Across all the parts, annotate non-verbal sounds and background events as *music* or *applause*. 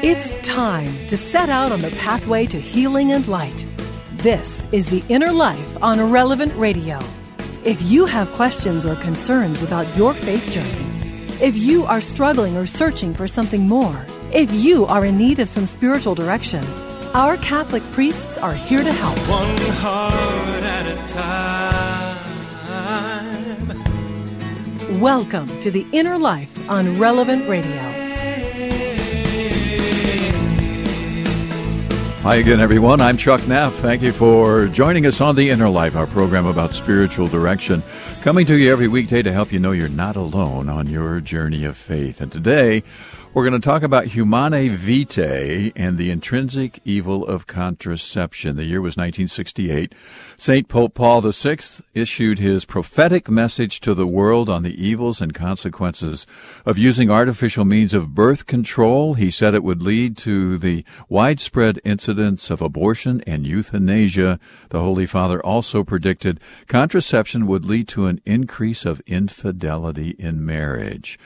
It's time to set out on the pathway to healing and light. This is The Inner Life on Relevant Radio. If you have questions or concerns about your faith journey, if you are struggling or searching for something more, if you are in need of some spiritual direction, our Catholic priests are here to help. One heart at a time. Welcome to The Inner Life on Relevant Radio. Hi again, everyone. I'm Chuck Neff. Thank you for joining us on The Inner Life, our program about spiritual direction, coming to you every weekday to help you know you're not alone on your journey of faith. And today, we're going to talk about humanae vitae and the intrinsic evil of contraception. The year was 1968. St. Pope Paul VI issued his prophetic message to the world on the evils and consequences of using artificial means of birth control. He said it would lead to the widespread incidence of abortion and euthanasia. The Holy Father also predicted contraception would lead to an increase of infidelity in marriage.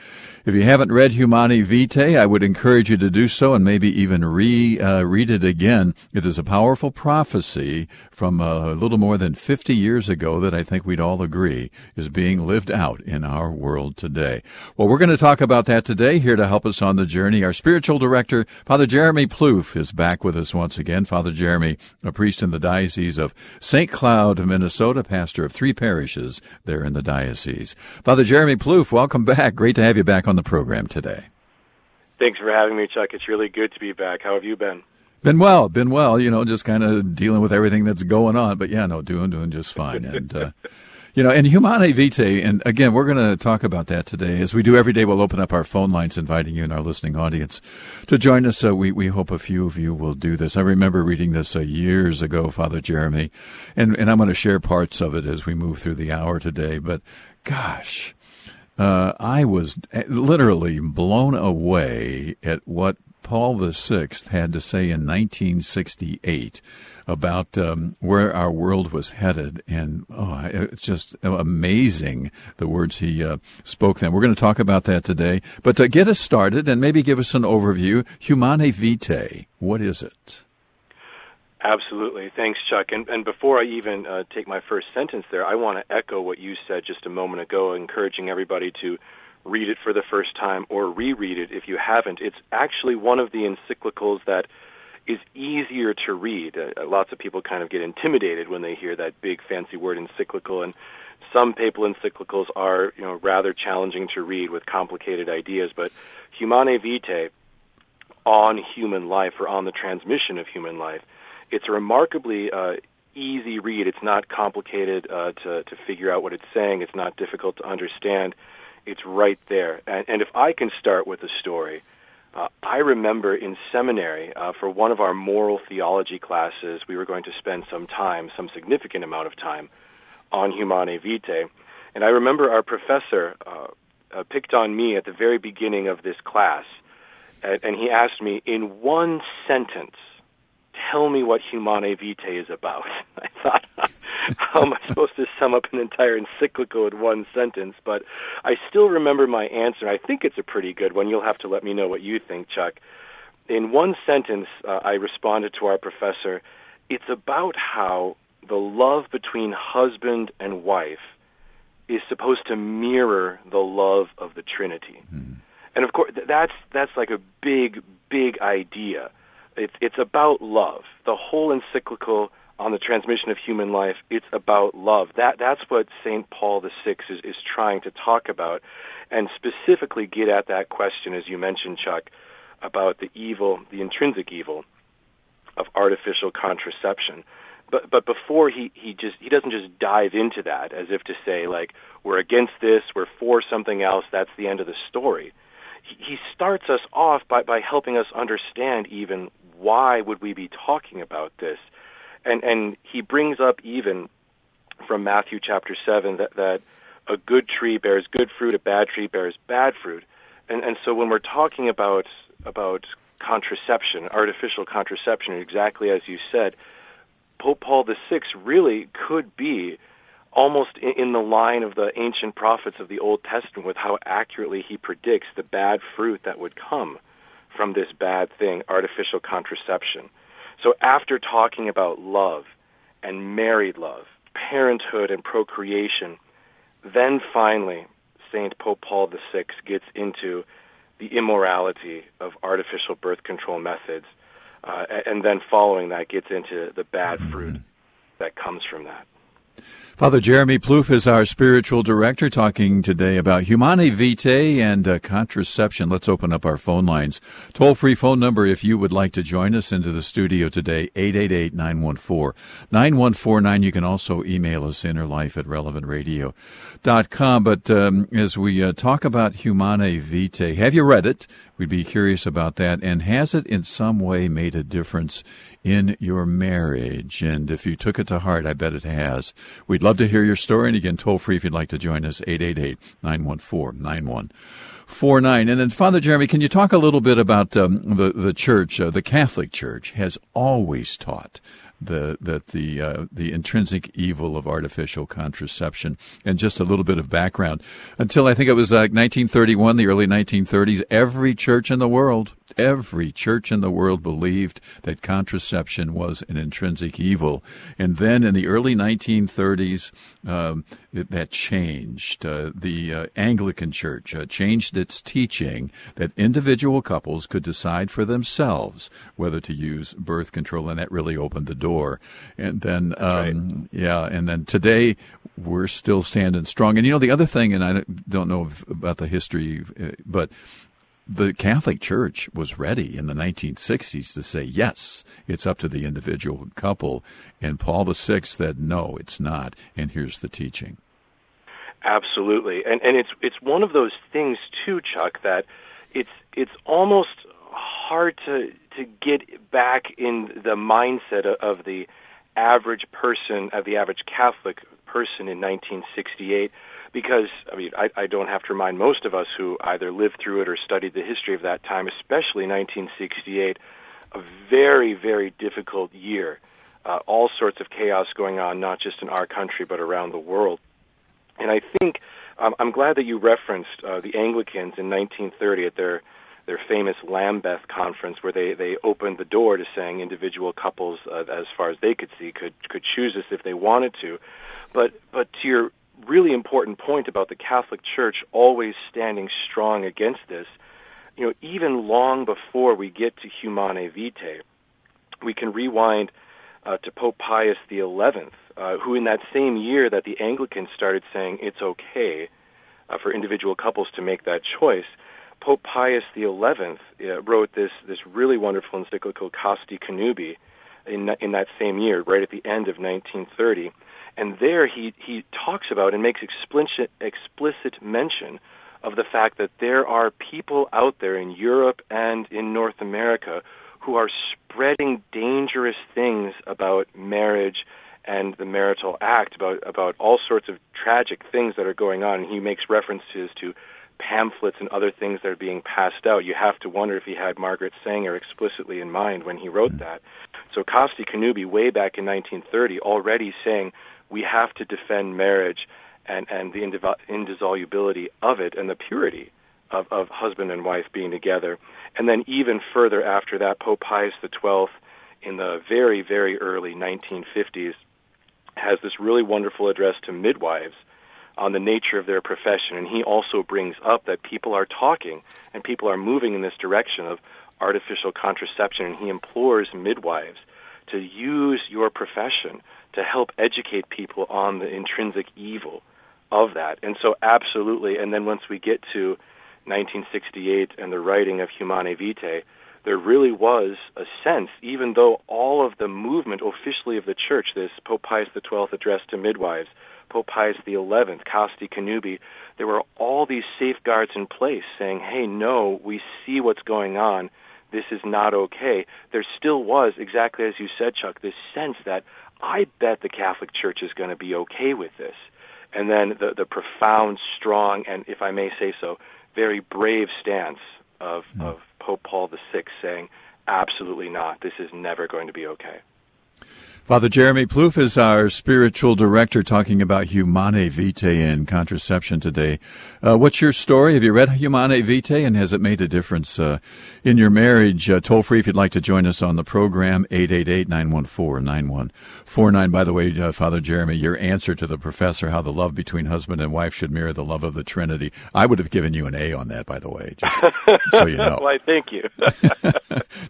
If you haven't read Humanae Vitae, I would encourage you to do so and maybe even re uh, read it again. It is a powerful prophecy from a little more than 50 years ago that I think we'd all agree is being lived out in our world today. Well, we're going to talk about that today. Here to help us on the journey, our spiritual director, Father Jeremy Ploof, is back with us once again. Father Jeremy, a priest in the Diocese of St. Cloud, Minnesota, pastor of three parishes there in the diocese. Father Jeremy Ploof, welcome back. Great to have you back on the program today. Thanks for having me, Chuck. It's really good to be back. How have you been? Been well, been well. You know, just kind of dealing with everything that's going on. But yeah, no, doing doing just fine. And uh, *laughs* you know, and Humanae Vitae, and again, we're going to talk about that today. As we do every day, we'll open up our phone lines, inviting you and our listening audience to join us. Uh, we we hope a few of you will do this. I remember reading this uh, years ago, Father Jeremy, and and I'm going to share parts of it as we move through the hour today. But gosh. Uh, I was literally blown away at what Paul VI had to say in 1968 about um, where our world was headed, and oh, it's just amazing the words he uh, spoke then. We're going to talk about that today, but to get us started and maybe give us an overview, Humanae Vitae, what is it? Absolutely. Thanks, Chuck. And, and before I even uh, take my first sentence there, I want to echo what you said just a moment ago, encouraging everybody to read it for the first time or reread it if you haven't. It's actually one of the encyclicals that is easier to read. Uh, lots of people kind of get intimidated when they hear that big fancy word encyclical and some papal encyclicals are, you know, rather challenging to read with complicated ideas, but Humanae Vitae on human life or on the transmission of human life it's a remarkably uh, easy read. It's not complicated uh, to to figure out what it's saying. It's not difficult to understand. It's right there. And, and if I can start with a story, uh, I remember in seminary uh, for one of our moral theology classes, we were going to spend some time, some significant amount of time, on Humanae Vitae, and I remember our professor uh, uh, picked on me at the very beginning of this class, and, and he asked me in one sentence tell me what Humanae Vitae is about. *laughs* I thought, how am I *laughs* supposed to sum up an entire encyclical in one sentence? But I still remember my answer. I think it's a pretty good one. You'll have to let me know what you think, Chuck. In one sentence, uh, I responded to our professor it's about how the love between husband and wife is supposed to mirror the love of the Trinity. Mm. And of course, that's that's like a big, big idea it's it's about love. The whole encyclical on the transmission of human life, it's about love. That that's what Saint Paul VI is is trying to talk about, and specifically get at that question, as you mentioned, Chuck, about the evil, the intrinsic evil of artificial contraception. But but before he he just he doesn't just dive into that as if to say like we're against this, we're for something else. That's the end of the story. He, he starts us off by by helping us understand even why would we be talking about this? And and he brings up even from Matthew chapter seven that that a good tree bears good fruit, a bad tree bears bad fruit. And and so when we're talking about about contraception, artificial contraception, exactly as you said, Pope Paul VI really could be almost in the line of the ancient prophets of the Old Testament with how accurately he predicts the bad fruit that would come from this bad thing, artificial contraception. So after talking about love and married love, parenthood and procreation, then finally Saint Pope Paul VI gets into the immorality of artificial birth control methods, uh, and then following that gets into the bad fruit that comes from that. Father Jeremy Ploof is our spiritual director talking today about Humanae Vitae and uh, contraception. Let's open up our phone lines. Toll free phone number if you would like to join us into the studio today, 888 914 9149. You can also email us innerlife at relevantradio.com. But um, as we uh, talk about Humanae Vitae, have you read it? We'd be curious about that. And has it in some way made a difference in your marriage? And if you took it to heart, I bet it has. We'd love to hear your story. And again, toll free if you'd like to join us, 888 914 9149. And then, Father Jeremy, can you talk a little bit about um, the, the church? Uh, the Catholic Church has always taught the that the uh, the intrinsic evil of artificial contraception and just a little bit of background until I think it was like 1931 the early 1930s every church in the world every church in the world believed that contraception was an intrinsic evil and then in the early 1930s um, it, that changed uh, the uh, Anglican Church uh, changed its teaching that individual couples could decide for themselves whether to use birth control and that really opened the door. And then, um, right. yeah, and then today we're still standing strong. And you know, the other thing, and I don't know about the history, uh, but the Catholic Church was ready in the 1960s to say, yes, it's up to the individual couple. And Paul VI said, no, it's not. And here's the teaching. Absolutely. And, and it's, it's one of those things, too, Chuck, that it's, it's almost hard to to get back in the mindset of the average person, of the average Catholic person in 1968, because I mean I, I don't have to remind most of us who either lived through it or studied the history of that time, especially 1968, a very very difficult year. Uh, all sorts of chaos going on, not just in our country but around the world. And I think um, I'm glad that you referenced uh, the Anglicans in 1930 at their their famous Lambeth conference, where they they opened the door to saying individual couples, uh, as far as they could see, could could choose this if they wanted to. But but to your really important point about the Catholic Church always standing strong against this, you know, even long before we get to Humanae Vitae, we can rewind uh, to Pope Pius XI, uh, who in that same year that the Anglicans started saying it's okay uh, for individual couples to make that choice, Pope Pius XI uh, wrote this this really wonderful encyclical Casti Connubii in in that same year, right at the end of 1930, and there he he talks about and makes explicit explicit mention of the fact that there are people out there in Europe and in North America who are spreading dangerous things about marriage and the marital act about about all sorts of tragic things that are going on and he makes references to pamphlets and other things that are being passed out, you have to wonder if he had Margaret Sanger explicitly in mind when he wrote mm-hmm. that. So Casti Connubii, way back in 1930, already saying we have to defend marriage and, and the indissolubility of it and the purity of, of husband and wife being together. And then even further after that, Pope Pius XII, in the very, very early 1950s, has this really wonderful address to midwives on the nature of their profession. And he also brings up that people are talking and people are moving in this direction of artificial contraception. And he implores midwives to use your profession to help educate people on the intrinsic evil of that. And so, absolutely. And then once we get to 1968 and the writing of Humanae Vitae, there really was a sense, even though all of the movement officially of the church, this Pope Pius XII address to midwives, Pope Pius XI, Casti Connubii, there were all these safeguards in place saying, hey, no, we see what's going on. This is not okay. There still was, exactly as you said, Chuck, this sense that I bet the Catholic Church is going to be okay with this. And then the, the profound, strong, and if I may say so, very brave stance of, mm. of Pope Paul VI saying, absolutely not. This is never going to be okay. Father Jeremy Ploof is our spiritual director talking about Humanae Vitae and contraception today. Uh, what's your story? Have you read Humanae Vitae and has it made a difference uh, in your marriage? Uh, toll free if you'd like to join us on the program, 888-914-9149. By the way, uh, Father Jeremy, your answer to the professor how the love between husband and wife should mirror the love of the Trinity. I would have given you an A on that, by the way, just *laughs* so you know. Why, thank you. *laughs*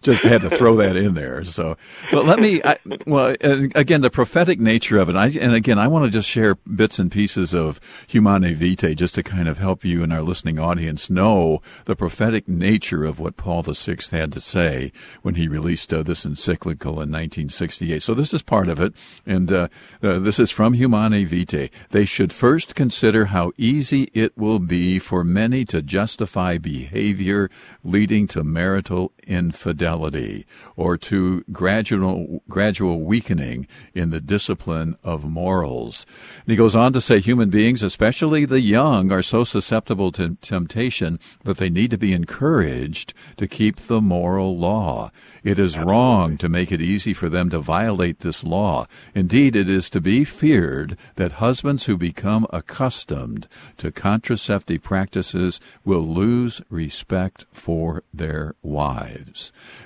just had to throw that in there. So, but let me, I, well, again, the prophetic nature of it. I, and again, I want to just share bits and pieces of Humanae Vitae just to kind of help you and our listening audience know the prophetic nature of what Paul VI had to say when he released uh, this encyclical in 1968. So this is part of it, and uh, uh, this is from Humanae Vitae. They should first consider how easy it will be for many to justify behavior leading to marital infidelity or to gradual gradual weakening in the discipline of morals. And he goes on to say human beings, especially the young, are so susceptible to temptation that they need to be encouraged to keep the moral law. It is Absolutely. wrong to make it easy for them to violate this law. Indeed, it is to be feared that husbands who become accustomed to contraceptive practices will lose respect for their wives.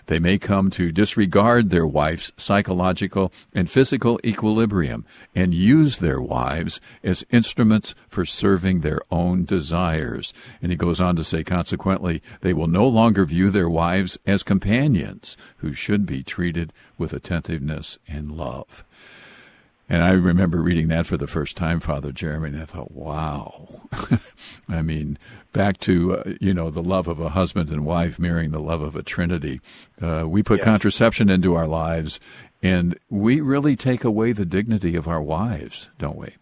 They may come to disregard their wife's psychological and physical equilibrium and use their wives as instruments for serving their own desires. And he goes on to say, consequently, they will no longer view their wives as companions who should be treated with attentiveness and love. And I remember reading that for the first time, Father Jeremy, and I thought, wow. *laughs* I mean, back to, uh, you know, the love of a husband and wife mirroring the love of a trinity. Uh, we put yeah. contraception into our lives, and we really take away the dignity of our wives, don't we?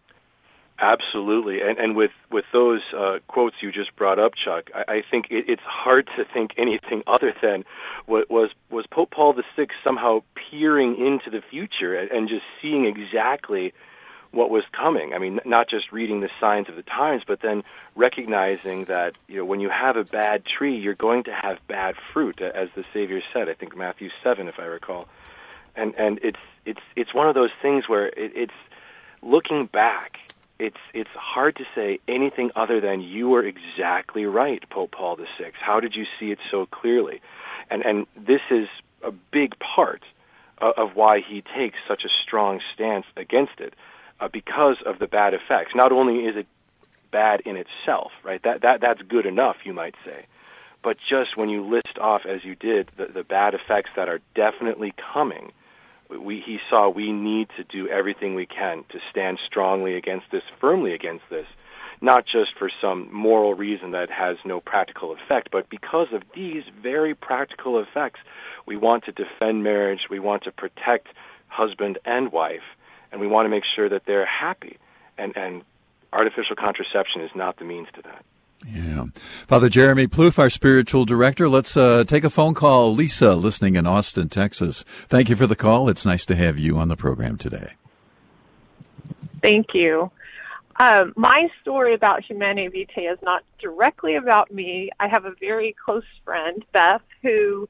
Absolutely, and and with with those uh, quotes you just brought up, Chuck, I, I think it, it's hard to think anything *laughs* other than what was was Pope Paul VI somehow peering into the future and, and just seeing exactly what was coming. I mean, not just reading the signs of the times, but then recognizing that you know when you have a bad tree, you're going to have bad fruit, as the Savior said. I think Matthew seven, if I recall, and and it's it's it's one of those things where it, it's looking back it's it's hard to say anything other than you were exactly right, Pope Paul VI. How did you see it so clearly? And and this is a big part of, why he takes such a strong stance against it, uh, because of the bad effects. Not only is it bad in itself, right? That that that's good enough, you might say. But just when you list off, as you did, the, the bad effects that are definitely coming, we, he saw we need to do everything we can to stand strongly against this, firmly against this, not just for some moral reason that has no practical effect, but because of these very practical effects. We want to defend marriage, we want to protect husband and wife, and we want to make sure that they're happy. And, and artificial contraception is not the means to that. Yeah. Father Jeremy Ploof, our spiritual director. Let's uh, take a phone call. Lisa, listening in Austin, Texas. Thank you for the call. It's nice to have you on the program today. Thank you. Um, my story about Humanae Vitae is not directly about me. I have a very close friend, Beth, who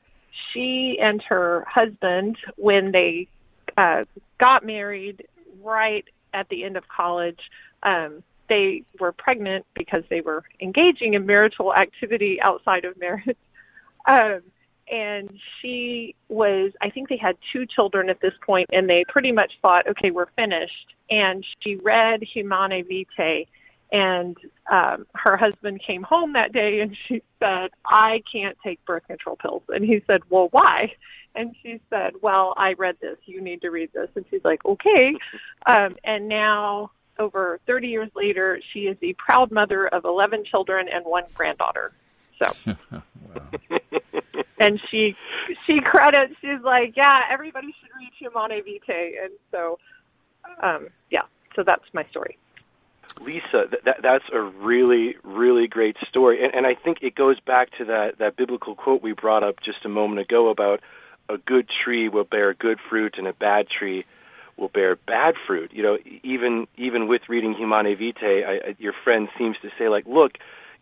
she and her husband, when they uh, got married right at the end of college, um, they were pregnant because they were engaging in marital activity outside of marriage. *laughs* Um, and she was, I think they had two children at this point, and they pretty much thought, okay, we're finished. And she read Humanae Vitae, and um, her husband came home that day and she said, I can't take birth control pills. And he said, Well, why? And she said, Well, I read this. You need to read this. And she's like, Okay. Um, and now over 30 years later, she is the proud mother of 11 children and one granddaughter. So, *laughs* and she she credits. She's like, yeah, everybody should read Humanae Vitae, and so, um, yeah. So that's my story. Lisa, that, that's a really, really great story, and, and I think it goes back to that that biblical quote we brought up just a moment ago about a good tree will bear good fruit and a bad tree will bear bad fruit. You know, even even with reading Humanae Vitae, I, I, your friend seems to say like, look,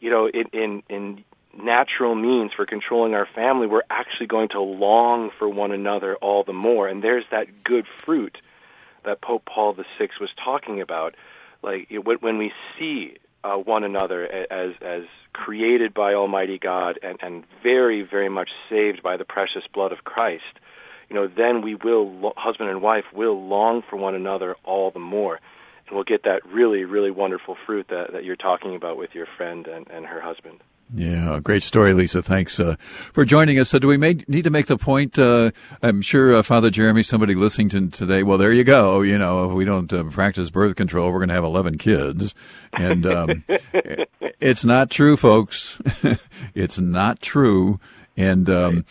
you know, in in in natural means for controlling our family, we're actually going to long for one another all the more. And there's that good fruit that Pope Paul VI was talking about. Like when we see uh, one another as as created by Almighty God and, and very very much saved by the precious blood of Christ, you know, then we will husband and wife will long for one another all the more, and we'll get that really really wonderful fruit that that you're talking about with your friend and, and her husband. Yeah, great story, Lisa. Thanks uh, for joining us. So, do we make, need to make the point? Uh, I'm sure uh, Father Jeremy, somebody listening to today. Well, there you go. You know, if we don't uh, practice birth control, we're going to have 11 kids, and um, *laughs* it's not true, folks. *laughs* it's not true. And um,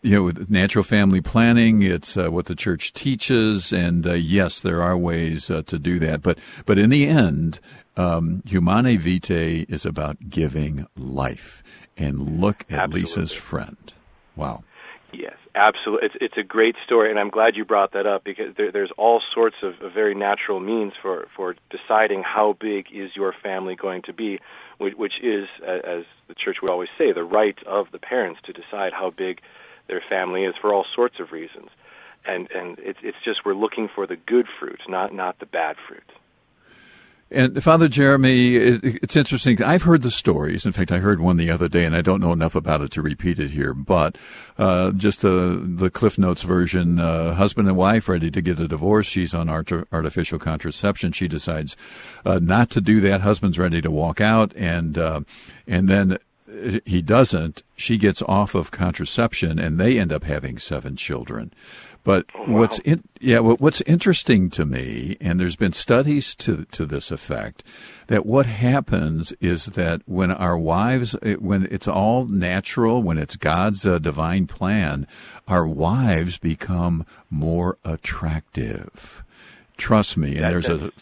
you know, with natural family planning, it's uh, what the church teaches, and uh, yes, there are ways to do that. But but in the end, um, Humanae Vitae is about giving life. And look at absolutely. Lisa's friend. Wow. Yes, absolutely. It's, it's a great story, and I'm glad you brought that up because there, there's all sorts of, of very natural means for, for deciding how big is your family going to be, which, is, as the church would always say, the right of the parents to decide how big their family is for all sorts of reasons. And, and it's, it's just we're looking for the good fruit, not, not the bad fruit. And Father Jeremy, it's interesting. I've heard the stories. In fact, I heard one the other day, and I don't know enough about it to repeat it here. But uh, just the the Cliff Notes version: uh, husband and wife ready to get a divorce. She's on art- artificial contraception. She decides uh, not to do that. Husband's ready to walk out, and uh, and then he doesn't. She gets off of contraception, and they end up having seven children. But oh, wow. what's in, yeah, what's interesting to me, and there's been studies to to this effect, that what happens is that when our wives, when it's all natural, when it's God's uh, divine plan, our wives become more attractive. Trust me, and that, there's a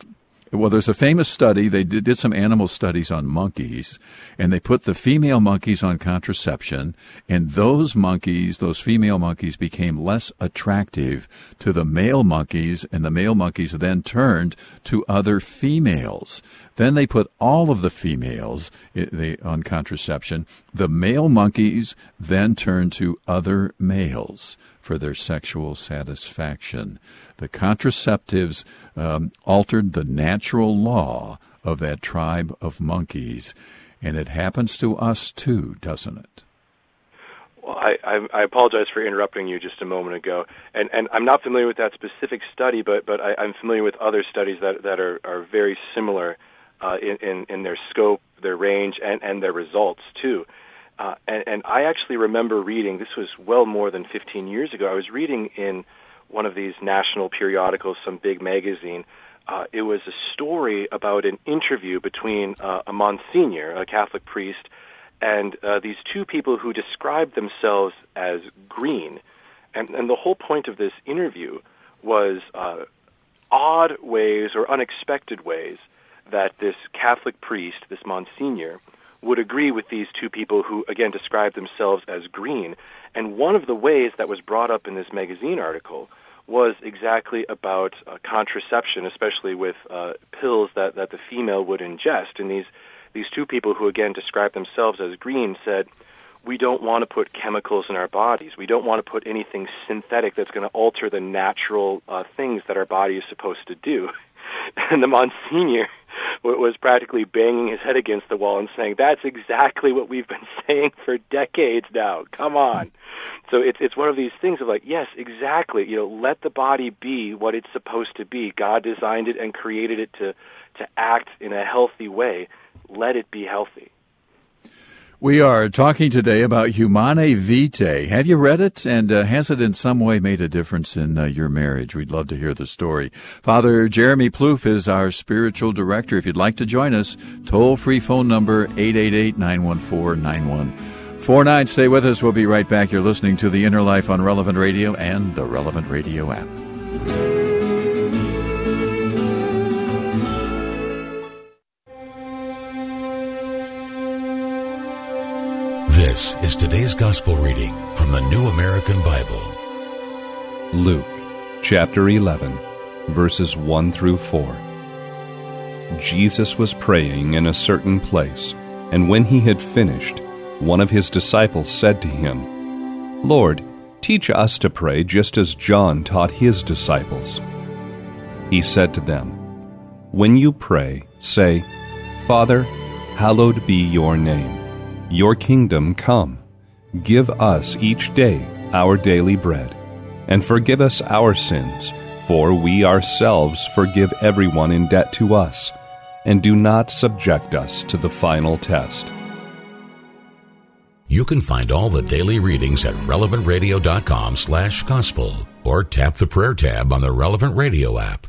well, there's a famous study. They did, did, some animal studies on monkeys, and they put the female monkeys on contraception, and those monkeys, those female monkeys, became less attractive to the male monkeys, and the male monkeys then turned to other females. Then they put all of the females eh, on contraception. The male monkeys then turned to other males for their sexual satisfaction. The contraceptives um, altered the natural law of that tribe of monkeys, and it happens to us too, doesn't it? Well, I, I, I apologize for interrupting you just a moment ago, and and I'm not familiar with that specific study, but but I, I'm familiar with other studies that that are are very similar uh, in, in in their scope, their range, and and their results too. Uh, and, and I actually remember reading. This was well more than 15 years ago. I was reading in one of these national periodicals, some big magazine. Uh, it was a story about an interview between uh, a Monsignor, a Catholic priest, and uh, these two people who described themselves as green. And, and the whole point of this interview was uh, odd ways or unexpected ways that this Catholic priest, this Monsignor, would agree with these two people who, again, described themselves as green. And one of the ways that was brought up in this magazine article was exactly about uh, contraception, especially with uh, pills that, that the female would ingest. And these, these two people who, again, described themselves as green said, we don't want to put chemicals in our bodies. We don't want to put anything synthetic that's going to alter the natural uh, things that our body is supposed to do. *laughs* And the Monsignor was practically banging his head against the wall and saying, "That's exactly what we've been *laughs* saying for decades now. Come on." So it's it's one of these things of like, yes, exactly. You know, let the body be what it's supposed to be. God designed it and created it to to act in a healthy way. Let it be healthy. We are talking today about Humanae Vitae. Have you read it? And uh, has it in some way made a difference in uh, your marriage? We'd love to hear the story. Father Jeremy Ploof is our spiritual director. If you'd like to join us, toll free phone number 888 914 9149. Stay with us. We'll be right back. You're listening to The Inner Life on Relevant Radio and the Relevant Radio app. This is today's gospel reading from the New American Bible. Luke chapter 11, verses 1 through 4. Jesus was praying in a certain place, and when he had finished, one of his disciples said to him, Lord, teach us to pray just as John taught his disciples. He said to them, When you pray, say, Father, hallowed be your name. Your kingdom come. Give us each day our daily bread, and forgive us our sins, for we ourselves forgive everyone in debt to us, and do not subject us to the final test you can find all the daily readings at relevantradio.com slash gospel or tap the prayer tab on the Relevant Radio app.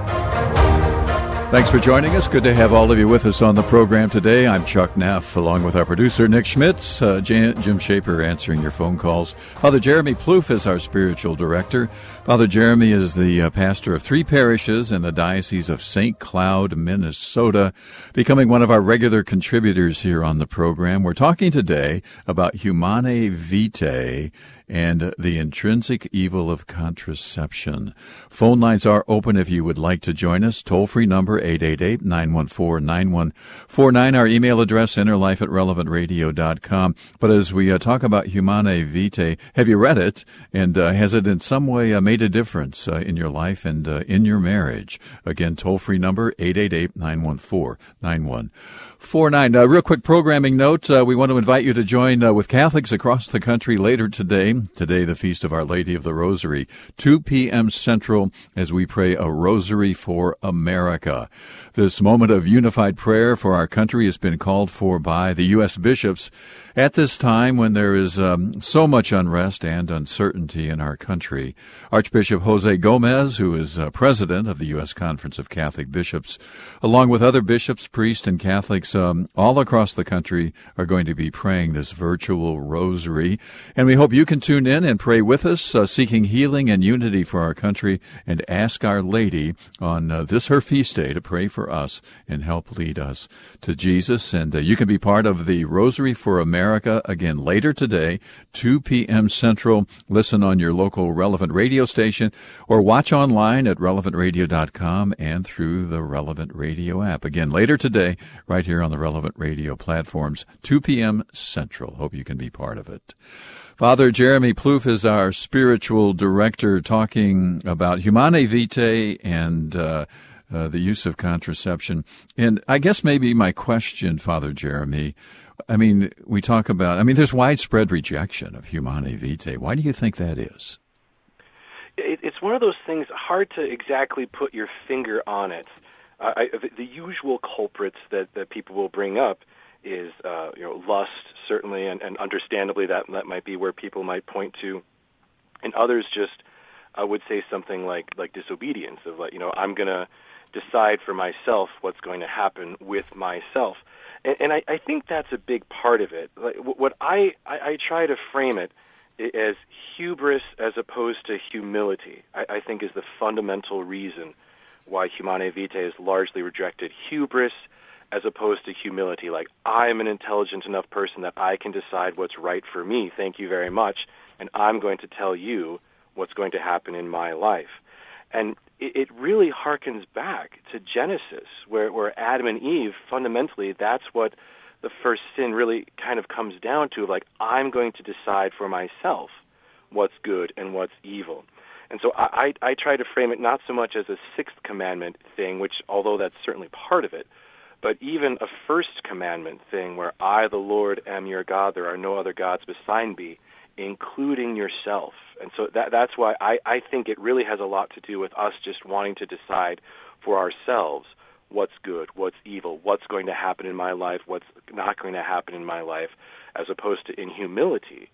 Thanks for joining us. Good to have all of you with us on the program today. I'm Chuck Neff, along with our producer, Nick Schmitz, uh, Jim Shaper answering your phone calls. Father Jeremy Ploof is our spiritual director. Father Jeremy is the uh, pastor of three parishes in the Diocese of St. Cloud, Minnesota, becoming one of our regular contributors here on the program. We're talking today about Humanae Vitae and the intrinsic evil of contraception. Phone lines are open if you would like to join us. Toll free number 888-914-9149. Our email address innerlife at relevantradio.com. But as we uh, talk about Humanae Vitae, have you read it? And uh, has it in some way uh, made a difference uh, in your life and uh, in your marriage? Again, toll free number 888-914-9149. Uh, real quick programming note. Uh, we want to invite you to join uh, with Catholics across the country later today. Today, the feast of Our Lady of the Rosary, 2 p.m. Central, as we pray a Rosary for America. This moment of unified prayer for our country has been called for by the U.S. bishops at this time when there is um, so much unrest and uncertainty in our country. Archbishop Jose Gomez, who is uh, president of the U.S. Conference of Catholic Bishops, along with other bishops, priests, and Catholics um, all across the country, are going to be praying this virtual rosary. And we hope you can tune in and pray with us, uh, seeking healing and unity for our country, and ask Our Lady on uh, this her feast day to pray for us and help lead us to Jesus. And uh, you can be part of the Rosary for America again later today, 2 p.m. Central. Listen on your local relevant radio station or watch online at relevantradio.com and through the Relevant Radio app. Again, later today, right here on the Relevant Radio platforms, 2 p.m. Central. Hope you can be part of it. Father Jeremy Ploof is our spiritual director talking about Humanae Vitae and uh, uh, the use of contraception. And I guess maybe my question, Father Jeremy, I mean, we talk about, I mean, there's widespread rejection of Humanae Vitae. Why do you think that is? it's one of those things hard to exactly put your finger on it. Uh, I, the, usual culprits that, that people will bring up is uh, you know lust certainly, and, and understandably that that might be where people might point to, and others just uh, would say something like like disobedience of like you know I'm gonna decide for myself what's going to happen with myself. And, and I, I think that's a big part of it. Like, what I, I, I try to frame it as hubris as opposed to humility, I, I think is the fundamental reason why Humanae Vitae is largely rejected. Hubris as opposed to humility, like I'm an intelligent enough person that I can decide what's right for me, thank you very much, and I'm going to tell you what's going to happen in my life. And it, it really harkens back to Genesis, where, where Adam and Eve, fundamentally, that's what the first sin really kind of comes down to like, I'm going to decide for myself what's good and what's evil. And so I, I, I try to frame it not so much as a sixth commandment thing, which, although that's certainly part of it, but even a first commandment thing where I, the Lord, am your God, there are no other gods beside me, including yourself. And so that, that's why I, I think it really has a lot to do with us just wanting to decide for ourselves what's good, what's evil, what's going to happen in my life, what's not going to happen in my life, as opposed to in humility,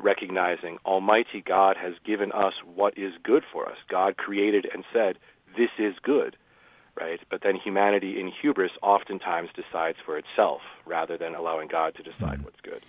recognizing Almighty God has given us what is good for us. God created and said, This is good, right? But then humanity in hubris oftentimes decides for itself rather than allowing God to decide mm. what's good.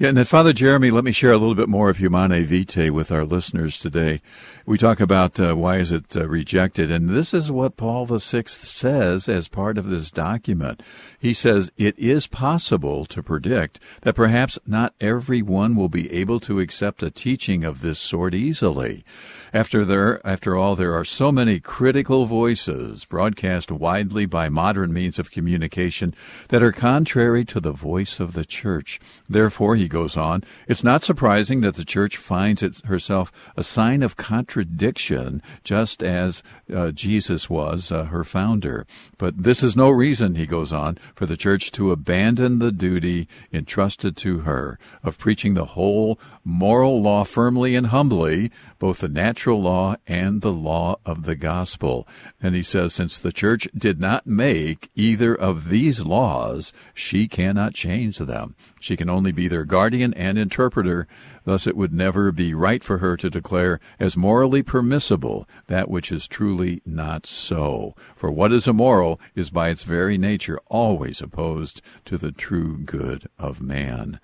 Yeah, and then Father Jeremy, let me share a little bit more of Humanae Vitae with our listeners today. We talk about uh, why is it uh, rejected, and this is what Paul VI says as part of this document. He says it is possible to predict that perhaps not everyone will be able to accept a teaching of this sort easily. After there, after all, there are so many critical voices broadcast widely by modern means of communication that are contrary to the voice of the church. Therefore, he goes on, it's not surprising that the church finds it herself a sign of contradiction, just as uh, Jesus was uh, her founder. But this is no reason, he goes on, for the church to abandon the duty entrusted to her of preaching the whole moral law firmly and humbly, both the natural law and the law of the gospel. And he says, since the church did not make either of these laws, she cannot change them. She can only be their guardian and interpreter. Thus, it would never be right for her to declare as morally permissible that which is truly not so. For what is immoral is by its very nature always opposed to the true good of man.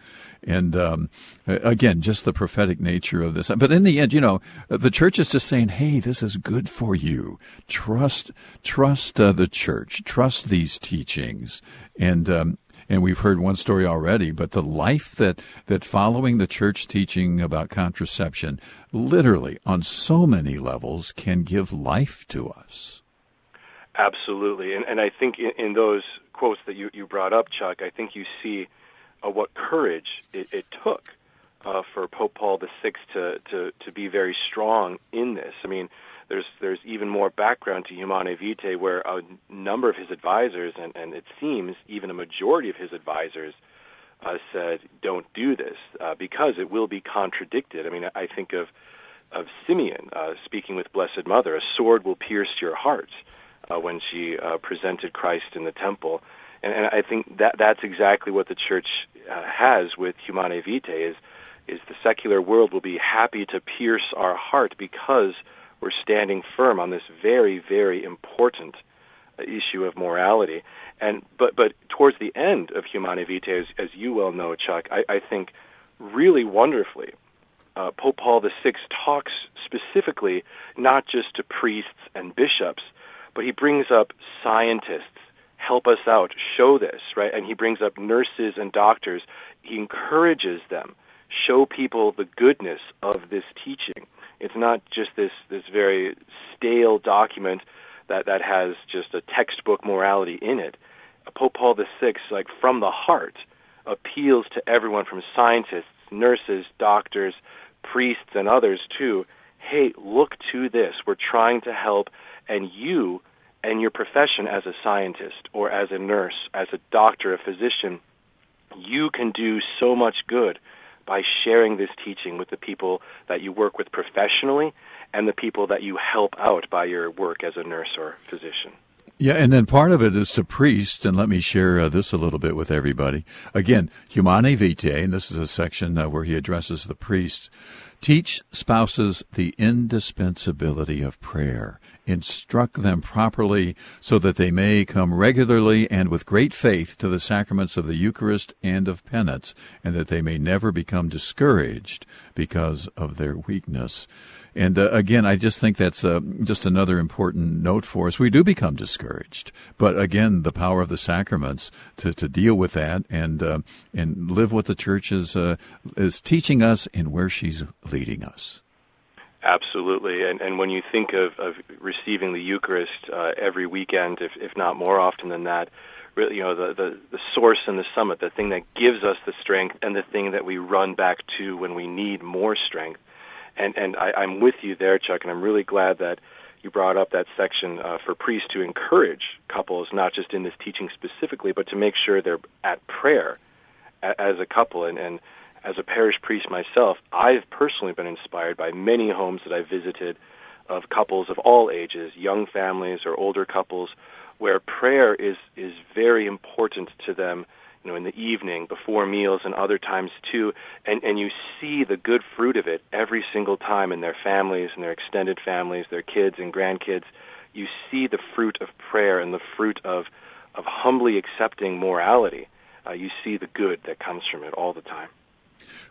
And um, again, just the prophetic nature of this. But in the end, you know, the church is just saying, "Hey, this is good for you. Trust, trust uh, the church. Trust these teachings." And um, and we've heard one story already, but the life that that following the church teaching about contraception, literally on so many levels, can give life to us. Absolutely, and and I think in, in those quotes that you you brought up, Chuck, I think you see uh, what courage it, it took uh, for Pope Paul VI to, to, to be very strong in this. I mean, there's there's even more background to Humanae Vitae, where a number of his advisors, and, and it seems even a majority of his advisors, uh, said, "Don't do this uh, because it will be contradicted." I mean, I think of of Simeon uh, speaking with Blessed Mother, "A sword will pierce your heart," uh, when she uh, presented Christ in the temple and, and I think that that's exactly what the church uh, has with Humanae Vitae is is the secular world will be happy to pierce our heart because we're standing firm on this very very important uh, issue of morality. And but but towards the end of Humanae Vitae, as, as you well know, Chuck, I, I think really wonderfully, uh, Pope Paul VI talks specifically not just to priests and bishops, but he brings up scientists help us out, show this, right? And he brings up nurses and doctors. He encourages them, show people the goodness of this teaching. It's not just this this very stale document that that has just a textbook morality in it. Pope Paul VI, like from the heart, appeals to everyone from scientists, nurses, doctors, priests, and others too. Hey, look to this. We're trying to help, and you and your profession as a scientist or as a nurse, as a doctor, a physician, you can do so much good by sharing this teaching with the people that you work with professionally and the people that you help out by your work as a nurse or physician. Yeah, and then part of it is to priest, and let me share uh, this a little bit with everybody. Again, Humanae Vitae, and this is a section uh, where he addresses the priests. Teach spouses the indispensability of prayer instruct them properly so that they may come regularly and with great faith to the sacraments of the Eucharist and of penance, and that they may never become discouraged because of their weakness. And uh, again, I just think that's uh, just another important note for us. We do become discouraged, but again, the power of the sacraments to, to deal with that and uh, and live what the church is uh, is teaching us and where she's leading us. Absolutely, and and when you think of, of receiving the Eucharist uh, every weekend, if if not more often than that, really, you know, the, the the source and the summit, the thing that gives us the strength, and the thing that we run back to when we need more strength. And and I, I'm with you there, Chuck, and I'm really glad that you brought up that section uh, for priests to encourage couples, not just in this teaching specifically, but to make sure they're at prayer as a couple, and and as a parish priest myself, I've personally been inspired by many homes that I've visited of couples of all ages, young families or older couples, where prayer is is very important to them. You know, in the evening, before meals, and other times too, and and you see the good fruit of it every single time in their families and their extended families, their kids and grandkids. You see the fruit of prayer and the fruit of of humbly accepting morality. Uh, you see the good that comes from it all the time.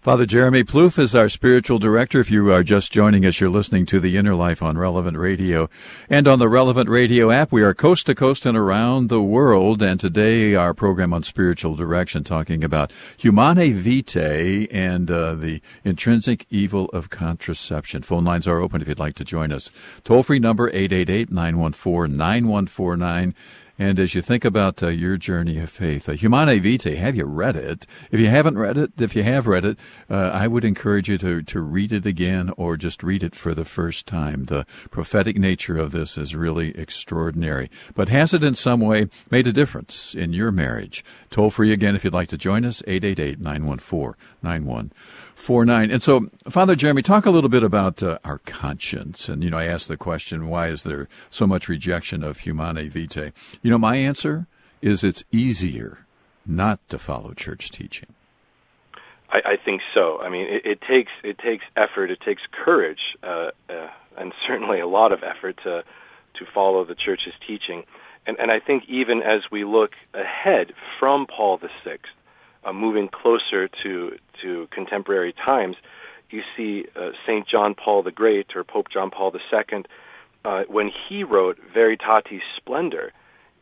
Father Jeremy Ploof is our spiritual director. If you are just joining us, you're listening to The Inner Life on Relevant Radio and on the Relevant Radio app. We are coast to coast and around the world. And today, our program on spiritual direction, talking about Humanae Vitae and uh, the intrinsic evil of contraception. Phone lines are open if you'd like to join us. Toll free number 888 914 9149. And as you think about uh, your journey of faith, uh, Humanae Vitae, have you read it? If you haven't read it, if you have read it, uh, I would encourage you to, to read it again or just read it for the first time. The prophetic nature of this is really extraordinary. But has it in some way made a difference in your marriage? Toll free again if you'd like to join us, 888 914 four nine. And so, Father Jeremy, talk a little bit about uh, our conscience. And you know, I asked the question, why is there so much rejection of humanae vitae? You know, my answer is it's easier not to follow church teaching. I, I think so. I mean, it, it takes it takes effort, it takes courage, uh, uh, and certainly a lot of effort to to follow the church's teaching. And, and I think even as we look ahead from Paul the Sixth, uh, moving closer to to contemporary times, you see uh, Saint John Paul the Great or Pope John Paul II uh, when he wrote Veritatis Splendor,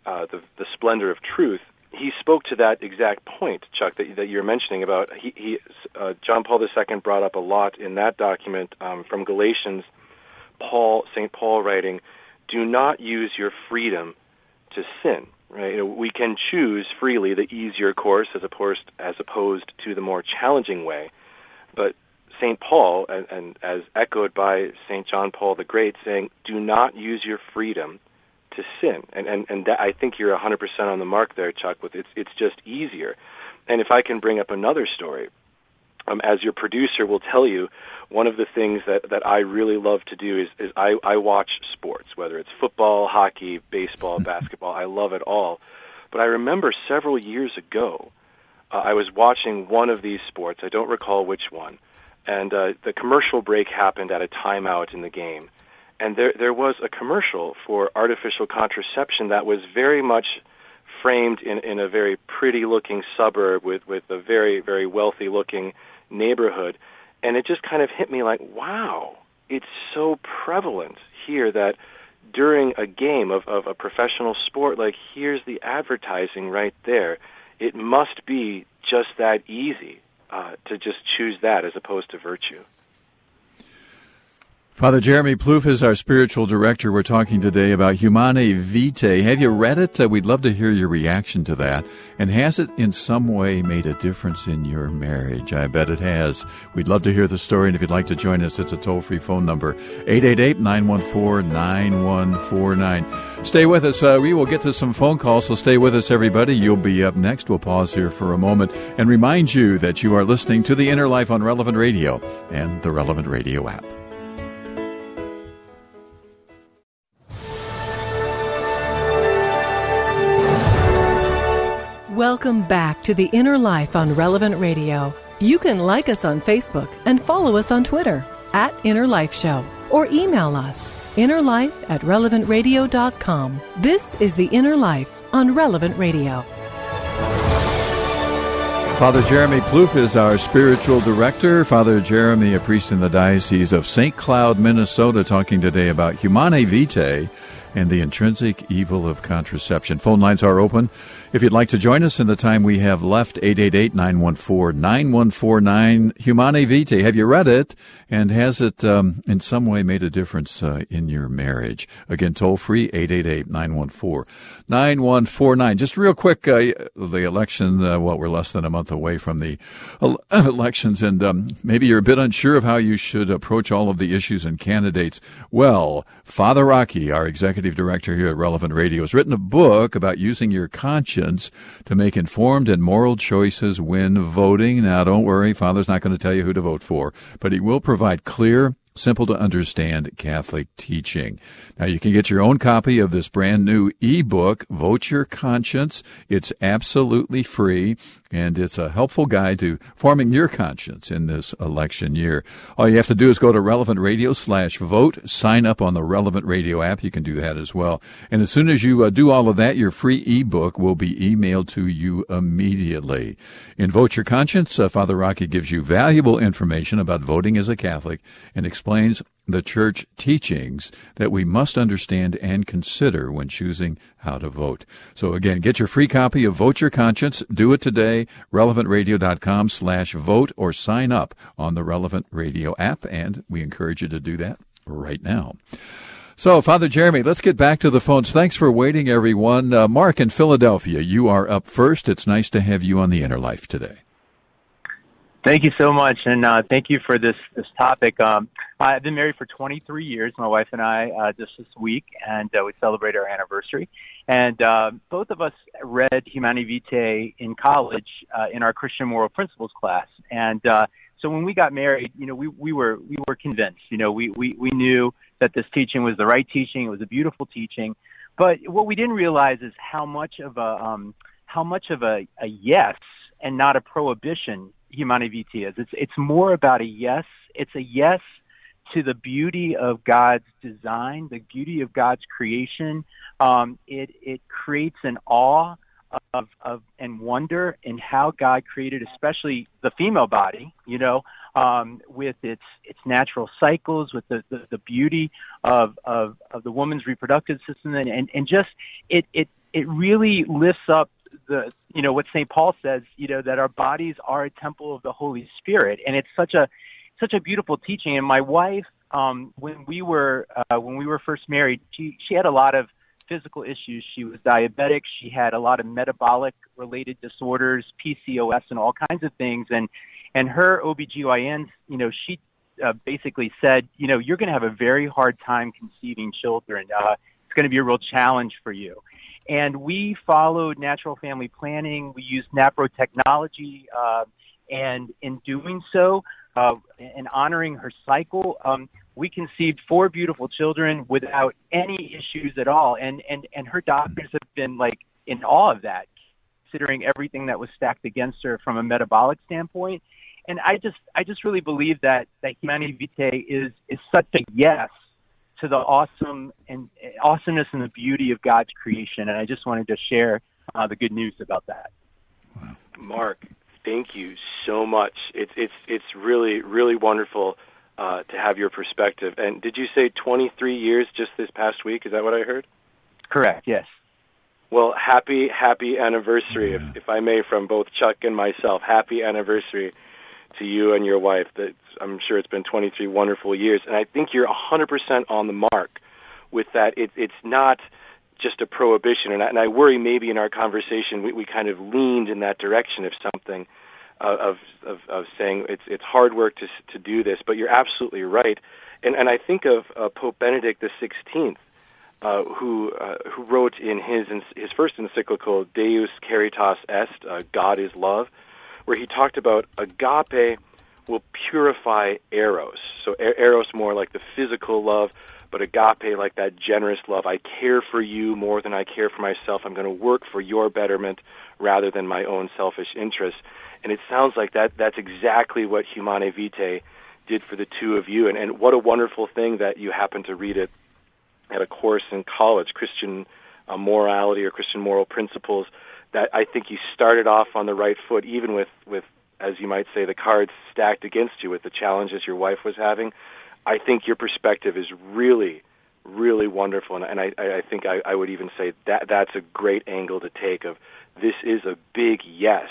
uh, the the splendor of truth. He spoke to that exact point, Chuck, that, that you're mentioning about. He, he uh, John Paul II brought up a lot in that document um, from Galatians. Paul, Saint Paul, writing, "Do not use your freedom to sin." Right? You know, we can choose freely the easier course as opposed as opposed to the more challenging way. But St. Paul, and, and as echoed by St. John Paul the Great, saying, "Do not use your freedom to sin." And and and that, I think you're 100% on the mark there, Chuck. With it's it's just easier. And if I can bring up another story, um, as your producer will tell you, one of the things that, that I really love to do is, is I, I watch sports, whether it's football, hockey, baseball, *laughs* basketball. I love it all. But I remember several years ago, uh, I was watching one of these sports. I don't recall which one. And uh, the commercial break happened at a timeout in the game. And there, there was a commercial for artificial contraception that was very much framed in, in a very pretty looking suburb with, with a very, very wealthy looking neighborhood. And it just kind of hit me like, wow, it's so prevalent here that during a game of, of a professional sport, like here's the advertising right there. It must be just that easy uh, to just choose that as opposed to virtue. Father Jeremy Ploof is our spiritual director. We're talking today about Humanae Vitae. Have you read it? Uh, we'd love to hear your reaction to that. And has it in some way made a difference in your marriage? I bet it has. We'd love to hear the story. And if you'd like to join us, it's a toll free phone number 888 914 9149. Stay with us. Uh, we will get to some phone calls, so stay with us, everybody. You'll be up next. We'll pause here for a moment and remind you that you are listening to The Inner Life on Relevant Radio and the Relevant Radio app. Welcome back to The Inner Life on Relevant Radio. You can like us on Facebook and follow us on Twitter at Inner Life Show or email us innerlife at relevantradio.com. This is The Inner Life on Relevant Radio. Father Jeremy Ploof is our spiritual director. Father Jeremy, a priest in the Diocese of St. Cloud, Minnesota, talking today about Humanae Vitae and the intrinsic evil of contraception. Phone lines are open. If you'd like to join us in the time we have left, 888-914-9149, Humanae Vitae. Have you read it? And has it um, in some way made a difference uh, in your marriage? Again, toll free, 888-914-9149. Just real quick, uh, the election, uh, well, we're less than a month away from the *laughs* elections, and um, maybe you're a bit unsure of how you should approach all of the issues and candidates. Well, Father Rocky, our executive director here at Relevant Radio, has written a book about using your conscience to make informed and moral choices when voting. Now, don't worry, Father's not going to tell you who to vote for, but he will provide clear, simple to understand Catholic teaching. Now you can get your own copy of this brand new ebook, Vote Your Conscience. It's absolutely free and it's a helpful guide to forming your conscience in this election year. All you have to do is go to Relevant Radio slash vote, sign up on the Relevant Radio app. You can do that as well. And as soon as you uh, do all of that, your free ebook will be emailed to you immediately. In Vote Your Conscience, uh, Father Rocky gives you valuable information about voting as a Catholic and explains the church teachings that we must understand and consider when choosing how to vote. So again, get your free copy of Vote Your Conscience. Do it today. RelevantRadio.com slash vote or sign up on the Relevant Radio app. And we encourage you to do that right now. So, Father Jeremy, let's get back to the phones. Thanks for waiting, everyone. Uh, Mark in Philadelphia, you are up first. It's nice to have you on the Inner Life today. Thank you so much, and uh, thank you for this this topic. Um, I've been married for 23 years. My wife and I uh, just this week, and uh, we celebrate our anniversary. And uh, both of us read Humanae Vitae in college uh, in our Christian moral principles class. And uh, so when we got married, you know, we we were we were convinced. You know, we we we knew that this teaching was the right teaching. It was a beautiful teaching. But what we didn't realize is how much of a um, how much of a, a yes and not a prohibition Humanae Vitae is. It's it's more about a yes. It's a yes to the beauty of God's design, the beauty of God's creation. Um, it it creates an awe of of and wonder in how God created, especially the female body. You know, um, with its its natural cycles, with the, the, the beauty of, of of the woman's reproductive system, and, and and just it it it really lifts up the you know what St. Paul says, you know that our bodies are a temple of the Holy Spirit, and it's such a such a beautiful teaching. And my wife, um, when we were uh, when we were first married, she she had a lot of physical issues. She was diabetic. She had a lot of metabolic related disorders, PCOS, and all kinds of things. And and her OBGYN, you know, she uh, basically said, you know, you're going to have a very hard time conceiving children. Uh, it's going to be a real challenge for you. And we followed natural family planning. We used NAPRO technology. Uh, and in doing so, uh, and honoring her cycle, um, we conceived four beautiful children without any issues at all. And, and, and her doctors have been like in awe of that, considering everything that was stacked against her from a metabolic standpoint. And I just, I just really believe that, that Humanae Vitae is, is such a yes to the awesome and awesomeness and the beauty of God's creation. And I just wanted to share uh, the good news about that. Mark, thank you so much. It's it's it's really really wonderful uh, to have your perspective. And did you say 23 years just this past week? Is that what I heard? Correct. Yes. Well, happy happy anniversary, yeah. if if I may, from both Chuck and myself. Happy anniversary to you and your wife. That I'm sure it's been 23 wonderful years, and I think you're 100% on the mark with that. It, it's not just a prohibition, and I, and I worry maybe in our conversation we, we kind of leaned in that direction of something uh, of, of of saying it's it's hard work to to do this, but you're absolutely right, and and I think of uh, Pope Benedict Sixteenth. Uh, who uh, who wrote in his his first encyclical Deus Caritas Est, uh, God is Love, where he talked about agape will purify eros. So eros more like the physical love, but agape like that generous love. I care for you more than I care for myself. I'm going to work for your betterment rather than my own selfish interests. And it sounds like that that's exactly what Humanae Vitae did for the two of you. And, and what a wonderful thing that you happened to read it at a course in college, Christian uh, morality or Christian moral principles. That I think you started off on the right foot, even with with as you might say, the cards stacked against you with the challenges your wife was having, I think your perspective is really, really wonderful, and, and I, I think I, I would even say that that's a great angle to take. Of this is a big yes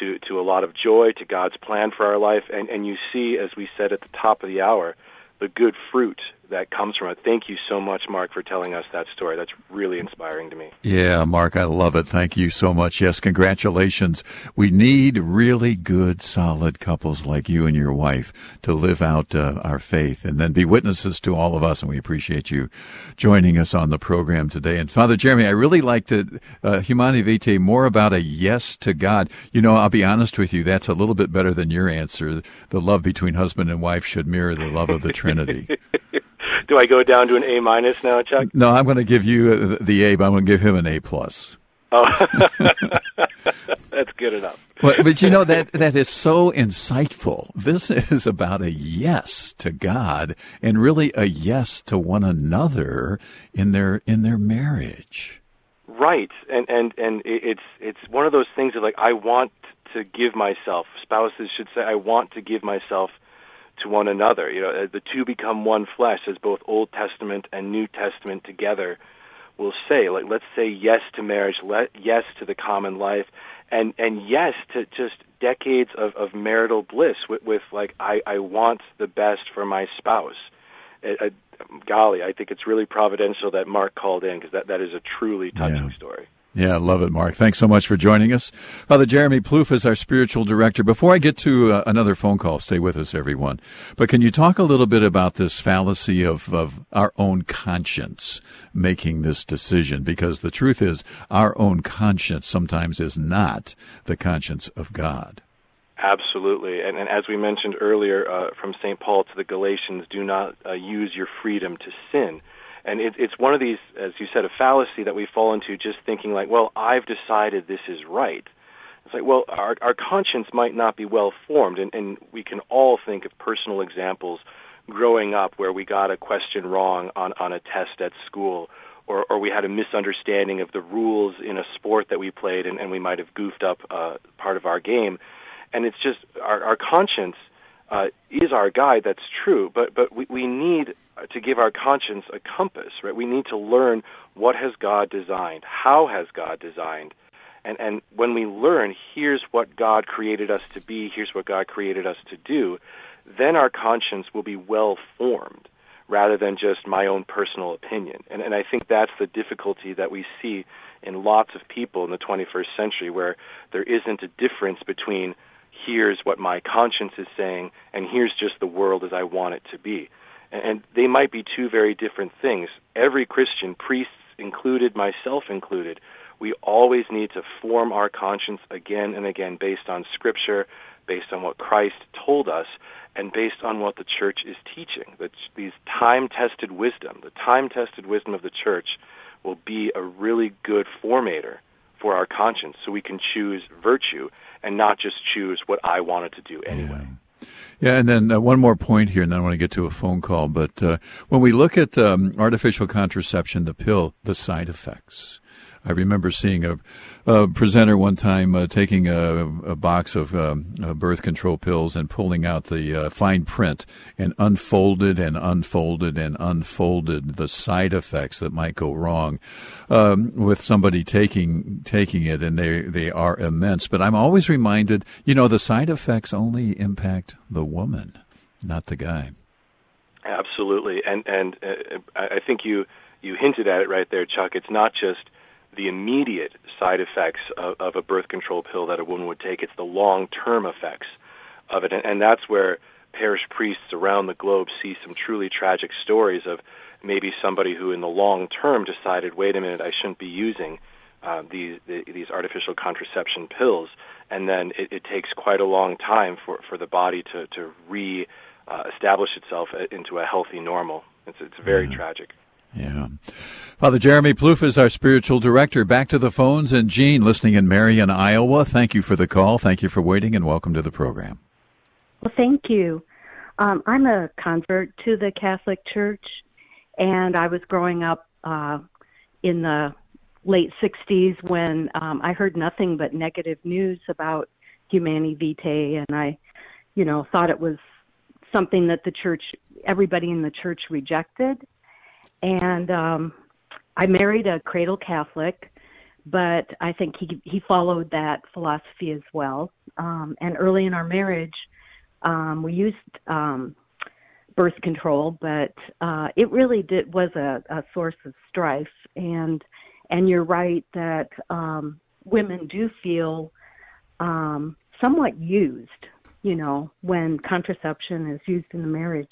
to to a lot of joy, to God's plan for our life, and and you see, as we said at the top of the hour, the good fruit that comes from it. Thank you so much, Mark, for telling us that story. That's really inspiring to me. Yeah, Mark, I love it. Thank you so much. Yes, congratulations. We need really good, solid couples like you and your wife to live out uh, our faith and then be witnesses to all of us. And we appreciate you joining us on the program today. And Father Jeremy, I really liked it, uh, Humanae Vitae, more about a yes to God. You know, I'll be honest with you, that's a little bit better than your answer. The love between husband and wife should mirror the love of the Trinity. *laughs* *laughs* Do I go down to an A minus now, Chuck? No, I'm going to give you uh, the A, but I'm going to give him an A plus. Oh, *laughs* that's good enough. But, but you know that that is so insightful. This is about a yes to God and really a yes to one another in their in their marriage. Right, and and and it's it's one of those things of like I want to give myself. Spouses should say I want to give myself to one another. You know, the two become one flesh, as both Old Testament and New Testament together will say. Like, let's say yes to marriage, let, yes to the common life, and and yes to just decades of, of marital bliss with, with like I, I want the best for my spouse. Uh, golly, I think it's really providential that Mark called in because that, that is a truly touching Yeah. story. Yeah, love it, Mark. Thanks so much for joining us. Father Jeremy Ploof is our spiritual director. Before I get to uh, another phone call, stay with us, everyone. But can you talk a little bit about this fallacy of, of our own conscience making this decision? Because the truth is, our own conscience sometimes is not the conscience of God. Absolutely, and, and as we mentioned earlier uh, from St. Paul to the Galatians, do not uh, use your freedom to sin. And it, it's one of these, as you said, a fallacy that we fall into just thinking like, well, I've decided this is right. It's like, well, our, our conscience might not be well formed, and, and we can all think of personal examples growing up where we got a question wrong on, on a test at school, or, or we had a misunderstanding of the rules in a sport that we played, and, and we might have goofed up uh, part of our game. And it's just our, our conscience uh, is our guide. That's true, but but we, we need to give our conscience a compass, right? We need to learn what has God designed, how has God designed, and and when we learn, here's what God created us to be, here's what God created us to do, then our conscience will be well formed rather than just my own personal opinion. And and I think that's the difficulty that we see in lots of people in the 21st century where there isn't a difference between here's what my conscience is saying and here's just the world as I want it to be. And they might be two very different things. Every Christian, priests included, myself included, we always need to form our conscience again and again based on Scripture, based on what Christ told us, and based on what the church is teaching. That these time-tested wisdom, the time-tested wisdom of the church, will be a really good formator for our conscience, so we can choose virtue and not just choose what I wanted to do anyway. Yeah, and then uh, one more point here, and then I want to get to a phone call. But uh, when we look at um, artificial contraception, the pill, the side effects. I remember seeing a, a presenter one time uh, taking a, a, box of um, uh, birth control pills and pulling out the uh, fine print and unfolded and unfolded and unfolded the side effects that might go wrong um, with somebody taking taking it, and they they are immense. But I'm always reminded, you know, the side effects only impact the woman, not the guy. Absolutely, and and uh, I think you you hinted at it right there, Chuck. It's not just the immediate side effects of, of, a birth control pill that a woman would take. It's the long term effects of it. And, and, that's where parish priests around the globe see some truly tragic stories of maybe somebody who, in the long term, decided, wait a minute, I shouldn't be using uh, these, the, these artificial contraception pills. And then it, it, takes quite a long time for, for the body to, to re uh, establish itself into a healthy normal. It's, it's very yeah. tragic. Yeah. Father Jeremy Ploof is our spiritual director. Back to the phones. And Jean, listening in Marion, Iowa, thank you for the call. Thank you for waiting and welcome to the program. Well, thank you. Um, I'm a convert to the Catholic Church, and I was growing up uh, in the late 60s when um, I heard nothing but negative news about Humanae Vitae, and I, you know, thought it was something that the church, everybody in the church rejected and um I married a cradle Catholic, but I think he he followed that philosophy as well. Um and early in our marriage, um we used um birth control, but uh, it really did was a, a source of strife. And and you're right that um, women do feel um, somewhat used, you know, when contraception is used in the marriage.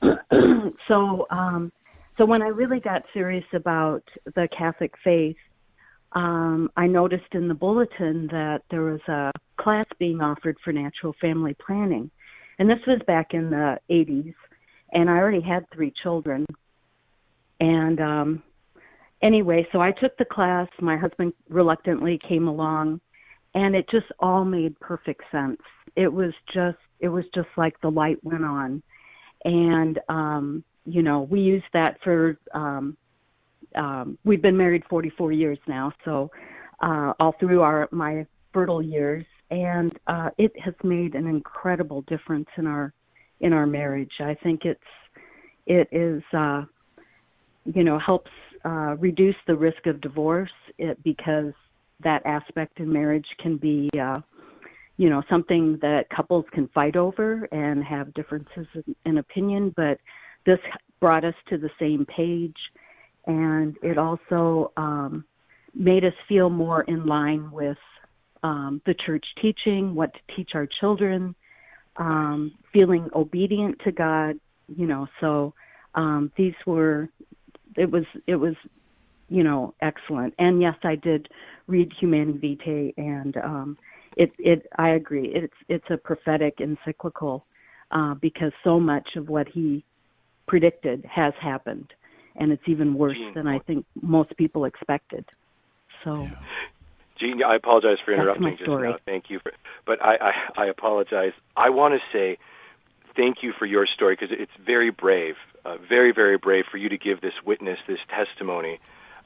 *clears throat* so um, so when I really got serious about the Catholic faith, um, I noticed in the bulletin that there was a class being offered for natural family planning. And this was back in the 80s. And I already had three children. And um, anyway, so I took the class. My husband reluctantly came along. And it just all made perfect sense. It was just, it was just like the light went on. And, um, you know, we used that for um, um, we've been married 44 years now, so uh, all through our my fertile years, and uh, it has made an incredible difference in our in our marriage. I think it's it is uh, you know helps uh, reduce the risk of divorce. It, because that aspect in marriage can be uh, you know something that couples can fight over and have differences in, in opinion, but this brought us to the same page and it also um, made us feel more in line with um, the church teaching, what to teach our children, um, feeling obedient to God. You know, so um, these were it was it was you know excellent. And yes, I did read Humanae Vitae, and um, it it I agree. It's it's a prophetic encyclical uh, because so much of what he predicted has happened and it's even worse Gene, than I think most people expected. So. Yeah. Gene, I apologize for interrupting just now. Thank you for, but I, I, I apologize. I want to say thank you for your story because it's very brave, uh, very, very brave for you to give this witness, this testimony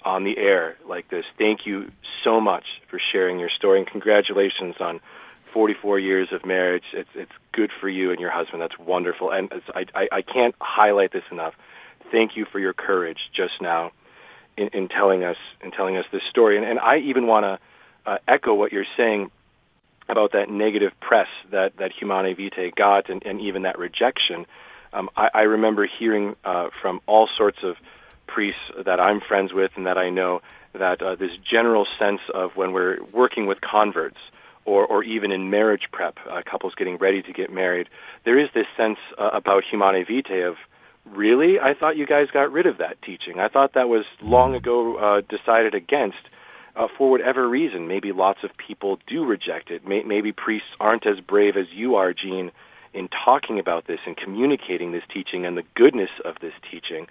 on the air like this. Thank you so much for sharing your story and congratulations on 44 years of marriage. It's it's good for you and your husband. That's wonderful, and I I, I can't highlight this enough thank you for your courage just now in, in telling us in telling us this story. And, and I even want to uh, echo what you're saying about that negative press that that Humanae Vitae got, and, and even that rejection. Um, I, I remember hearing uh, from all sorts of priests that I'm friends with and that I know that uh, this general sense of when we're working with converts or, or even in marriage prep, uh, couples getting ready to get married, there is this sense uh, about Humanae Vitae of really? I thought you guys got rid of that teaching. I thought that was long ago uh, decided against uh, for whatever reason. Maybe lots of people do reject it. May- maybe priests aren't as brave as you are, Gene, in talking about this and communicating this teaching and the goodness of this teaching.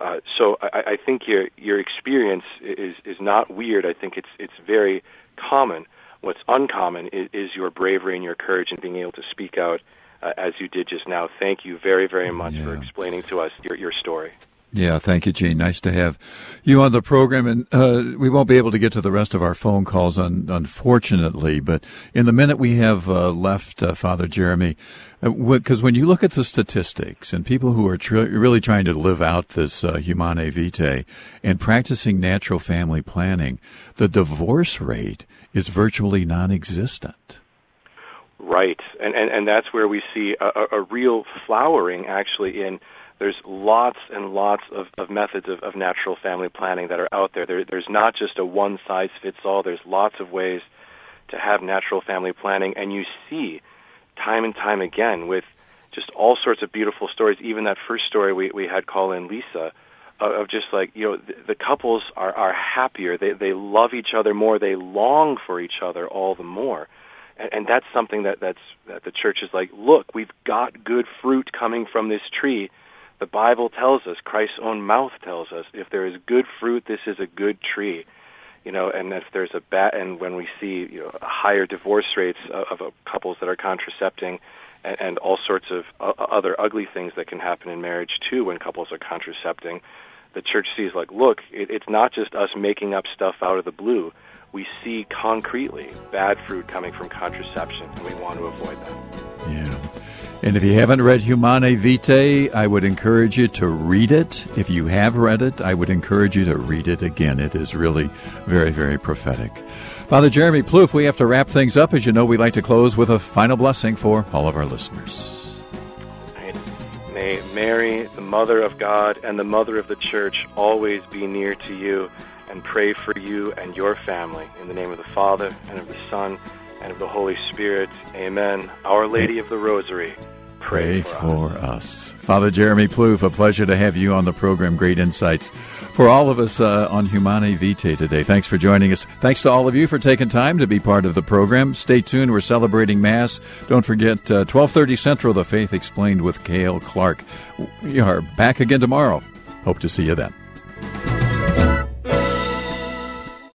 Uh, so I, I think your your experience is is not weird. I think it's it's very common. What's uncommon is, is your bravery and your courage in being able to speak out uh, as you did just now. Thank you very, very much yeah. for explaining to us your, your story. Yeah, thank you, Gene. Nice to have you on the program, and uh, we won't be able to get to the rest of our phone calls, un- unfortunately. But in the minute we have uh, left, uh, Father Jeremy, because uh, when you look at the statistics and people who are tr- really trying to live out this uh, humanae vitae and practicing natural family planning, the divorce rate is virtually non-existent. Right, and and, and that's where we see a, a real flowering actually in. There's lots and lots of, of methods of, of natural family planning that are out there. there. There's not just a one size fits all. There's lots of ways to have natural family planning, and you see time and time again with just all sorts of beautiful stories. Even that first story we we had call in Lisa of just like you know the, the couples are are happier. They they love each other more. They long for each other all the more and, and that's something that that's that the church is like, look, we've got good fruit coming from this tree. The Bible tells us, Christ's own mouth tells us, if there is good fruit, this is a good tree. You know, and if there's a bad, and when we see you know higher divorce rates of, of couples that are contracepting, and, and all sorts of uh, other ugly things that can happen in marriage too when couples are contracepting, the church sees like, look, it, it's not just us making up stuff out of the blue we see concretely bad fruit coming from contraception, and we want to avoid that. Yeah. And if you haven't read Humanae Vitae, I would encourage you to read it. If you have read it, I would encourage you to read it again. It is really very, very prophetic. Father Jeremy Ploof, we have to wrap things up. As you know, we like to close with a final blessing for all of our listeners. May Mary, the Mother of God and the Mother of the Church, always be near to you and pray for you and your family. In the name of the Father, and of the Son, and of the Holy Spirit. Amen. Our Lady of the Rosary. Pray, for, for us. us. Father Jeremy Ploof, a pleasure to have you on the program. Great insights for all of us uh, on Humanae Vitae today. Thanks for joining us. Thanks to all of you for taking time to be part of the program. Stay tuned. We're celebrating Mass. Don't forget, uh, 1230 Central, The Faith Explained with Cale Clark. We are back again tomorrow. Hope to see you then.